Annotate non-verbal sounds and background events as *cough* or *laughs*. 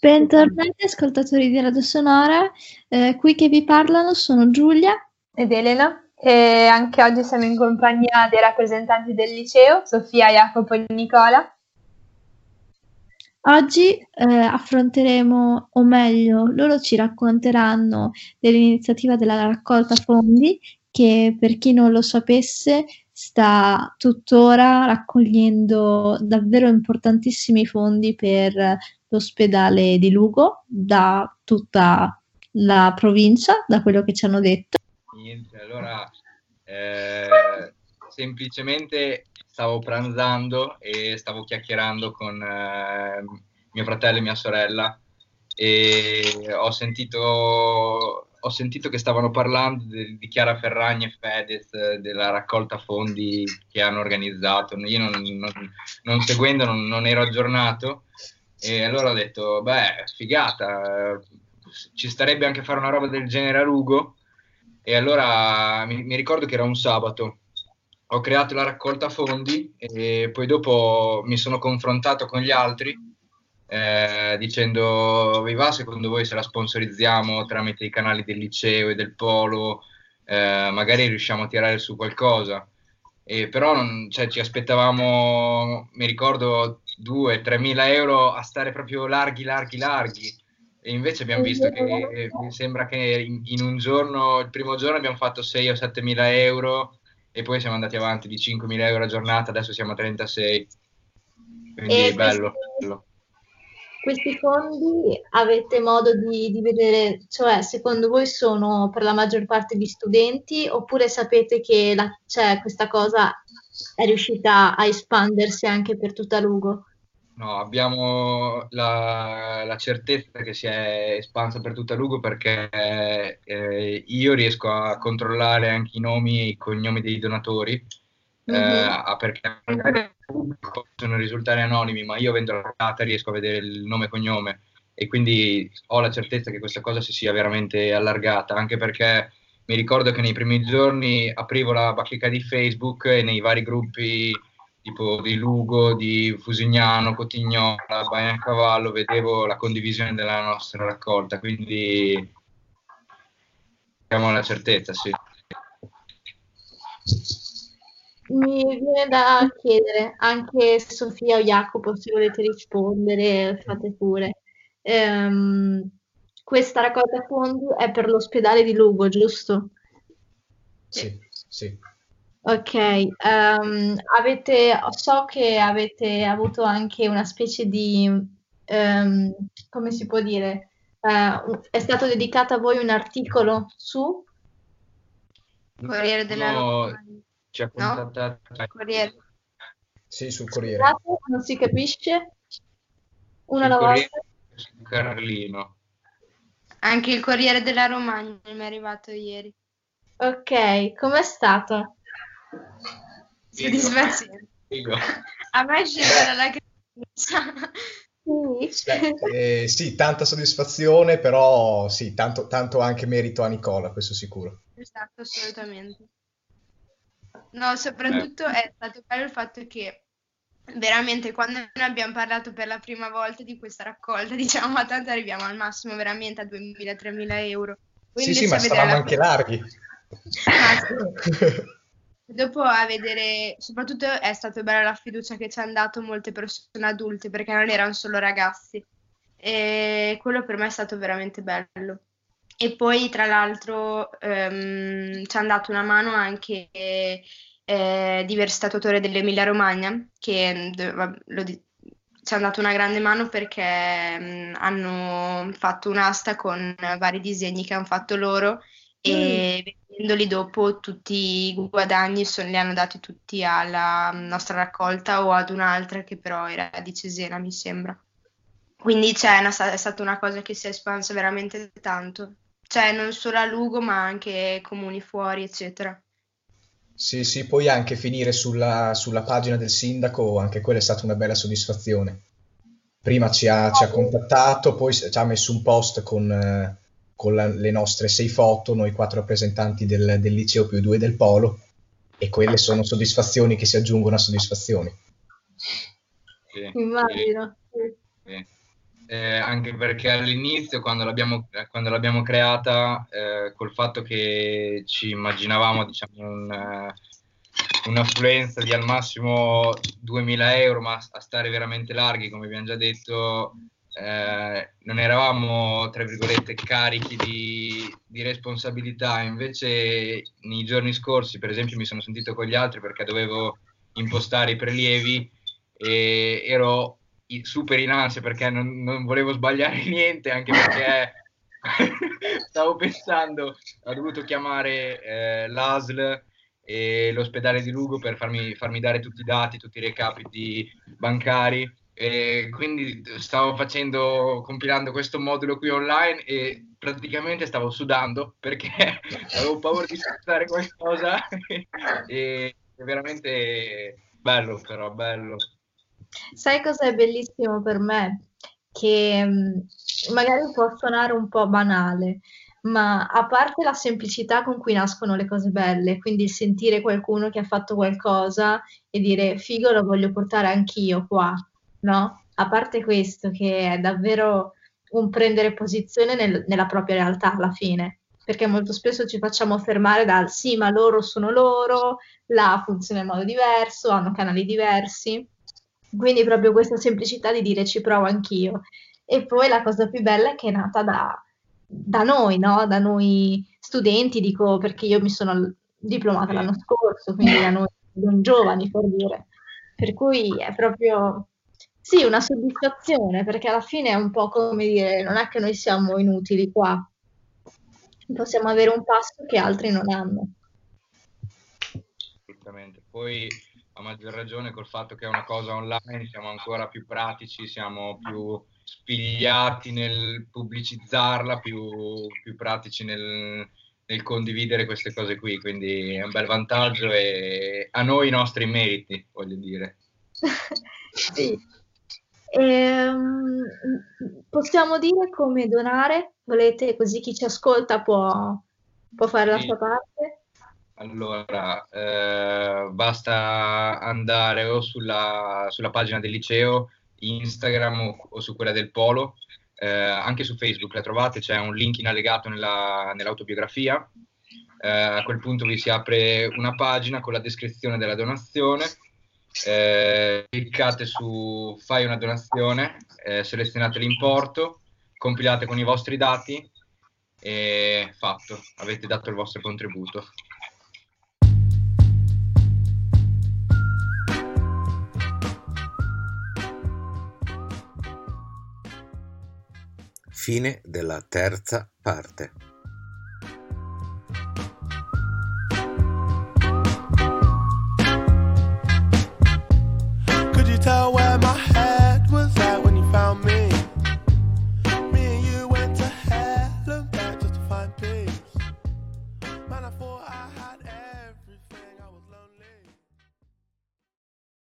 Bentornati ascoltatori di Radio Sonora, eh, qui che vi parlano sono Giulia ed Elena e anche oggi siamo in compagnia dei rappresentanti del liceo, Sofia, Jacopo e Nicola. Oggi eh, affronteremo, o meglio, loro ci racconteranno dell'iniziativa della raccolta fondi che per chi non lo sapesse sta tuttora raccogliendo davvero importantissimi fondi per l'ospedale di Lugo da tutta la provincia, da quello che ci hanno detto. Niente, allora eh, semplicemente stavo pranzando e stavo chiacchierando con eh, mio fratello e mia sorella e ho sentito ho sentito che stavano parlando di, di Chiara Ferragni e Fedez, della raccolta fondi che hanno organizzato. Io non, non, non seguendo non, non, ero aggiornato e allora ho detto, beh, figata, ci starebbe anche fare una roba del genere a Lugo. E allora mi, mi ricordo che era un sabato, ho creato la raccolta fondi e poi dopo mi sono confrontato con gli altri eh, dicendo vi va secondo voi se la sponsorizziamo tramite i canali del liceo e del polo eh, magari riusciamo a tirare su qualcosa? E però non, cioè, ci aspettavamo mi ricordo 2-3 mila euro a stare proprio larghi larghi larghi. E invece abbiamo visto che mi sembra che in, in un giorno il primo giorno abbiamo fatto 6 o 7 mila euro e poi siamo andati avanti di 5 mila euro a giornata adesso siamo a 36 quindi e bello, bello questi fondi avete modo di, di, vedere, cioè secondo voi sono per la maggior parte di studenti oppure sapete che la, cioè, questa cosa è riuscita a espandersi anche per tutta Lugo? No, abbiamo la, la certezza che si è espansa per tutta Lugo perché eh, io riesco a controllare anche i nomi e i cognomi dei donatori mm-hmm. eh, perché magari possono risultare anonimi, ma io avendo la data riesco a vedere il nome e cognome e quindi ho la certezza che questa cosa si sia veramente allargata, anche perché mi ricordo che nei primi giorni aprivo la bacheca di Facebook e nei vari gruppi tipo di Lugo, di Fusignano, Cotignola, Bagnacavallo, vedevo la condivisione della nostra raccolta, quindi abbiamo la certezza, sì. Mi viene da chiedere, anche Sofia o Jacopo, se volete rispondere, fate pure. Ehm, questa raccolta fondi è per l'ospedale di Lugo, giusto? Sì, sì. Ok, ehm, avete, so che avete avuto anche una specie di, ehm, come si può dire, eh, è stato dedicato a voi un articolo su Corriere della no, ci ha contattato. No? Corriere. Sì, sul Corriere. Non si capisce? Una alla volta. Carlino. Anche il Corriere della Romagna mi è arrivato ieri. Ok, com'è stato? Soddisfazione. A me scende la lacrima. Beh, eh, sì, tanta soddisfazione, però sì, tanto, tanto anche merito a Nicola, questo sicuro. Esatto, assolutamente. No, soprattutto è stato bello il fatto che veramente quando noi abbiamo parlato per la prima volta di questa raccolta, *laughs* diciamo, ma tanto arriviamo al massimo veramente a 2.000-3.000 euro. Quindi sì, sì, ma stavamo anche larghi. *laughs* Dopo a vedere, soprattutto è stata bella la fiducia che ci hanno dato molte persone adulte perché non erano solo ragazzi e quello per me è stato veramente bello. E poi, tra l'altro, ehm, ci hanno dato una mano anche eh, diversi tatuatori dell'Emilia Romagna, che lo, ci hanno dato una grande mano perché mh, hanno fatto un'asta con vari disegni che hanno fatto loro e mm. vendendoli dopo tutti i guadagni sono, li hanno dati tutti alla nostra raccolta o ad un'altra che però era di Cesena, mi sembra. Quindi cioè, è stata una cosa che si è espansa veramente tanto cioè non solo a Lugo ma anche comuni fuori, eccetera. Sì, sì, poi anche finire sulla, sulla pagina del sindaco, anche quella è stata una bella soddisfazione. Prima ci ha, ci ha contattato, poi ci ha messo un post con, eh, con la, le nostre sei foto, noi quattro rappresentanti del, del liceo più due del polo, e quelle sono soddisfazioni che si aggiungono a soddisfazioni. Sì, Immagino. Sì. Eh, anche perché all'inizio, quando l'abbiamo, quando l'abbiamo creata, eh, col fatto che ci immaginavamo diciamo, un, uh, un'affluenza di al massimo 2000 euro, ma a stare veramente larghi, come abbiamo già detto, eh, non eravamo, tra virgolette, carichi di, di, responsabilità. Invece nei giorni scorsi, per esempio, mi sono sentito con gli altri perché dovevo impostare i prelievi e ero super in ansia perché non, non volevo sbagliare *laughs* niente, anche perché *laughs* stavo pensando, ho dovuto chiamare eh, l'ASL e l'ospedale di Lugo per farmi, farmi, dare tutti i dati, tutti i recapiti bancari. E quindi stavo facendo, compilando questo modulo qui online e praticamente stavo sudando perché *laughs* avevo paura di saltare qualcosa e è veramente bello però, bello. Sai cosa è bellissimo per me? Che mm, magari può suonare un po' banale, ma a parte la semplicità con cui nascono le cose belle, quindi sentire qualcuno che ha fatto qualcosa e dire figo lo voglio portare anch'io qua, no? A parte questo, che è davvero un prendere posizione nel, nella propria realtà alla fine, perché molto spesso ci facciamo fermare dal sì, ma loro sono loro, là funziona in modo diverso, hanno canali diversi quindi proprio questa semplicità di dire ci provo anch'io. E poi la cosa più bella è che è nata da, da noi, no? da noi studenti, dico perché io mi sono diplomata l'anno scorso, quindi da noi non giovani per dire. Per cui è proprio sì, una soddisfazione, perché alla fine è un po' come dire, non è che noi siamo inutili qua, possiamo avere un passo che altri non hanno. Assolutamente. Poi a maggior ragione col fatto che è una cosa online siamo ancora più pratici, siamo più spigliati nel pubblicizzarla, più, più pratici nel, nel, condividere queste cose qui, quindi è un bel vantaggio e a noi i nostri meriti, voglio dire. *laughs* sì. Ehm, possiamo dire come donare? Volete così chi ci ascolta può, può fare sì. la sua parte? Allora, eh, basta andare o sulla, sulla, pagina del liceo, Instagram o, o su quella del Polo, eh, anche su Facebook la trovate, c'è un link in allegato nella, nell'autobiografia. Eh, a quel punto vi si apre una pagina con la descrizione della donazione. Eh, cliccate su fai una donazione, eh, selezionate l'importo, compilate con i vostri dati e fatto, avete dato il vostro contributo. Fine della terza parte. Could you tell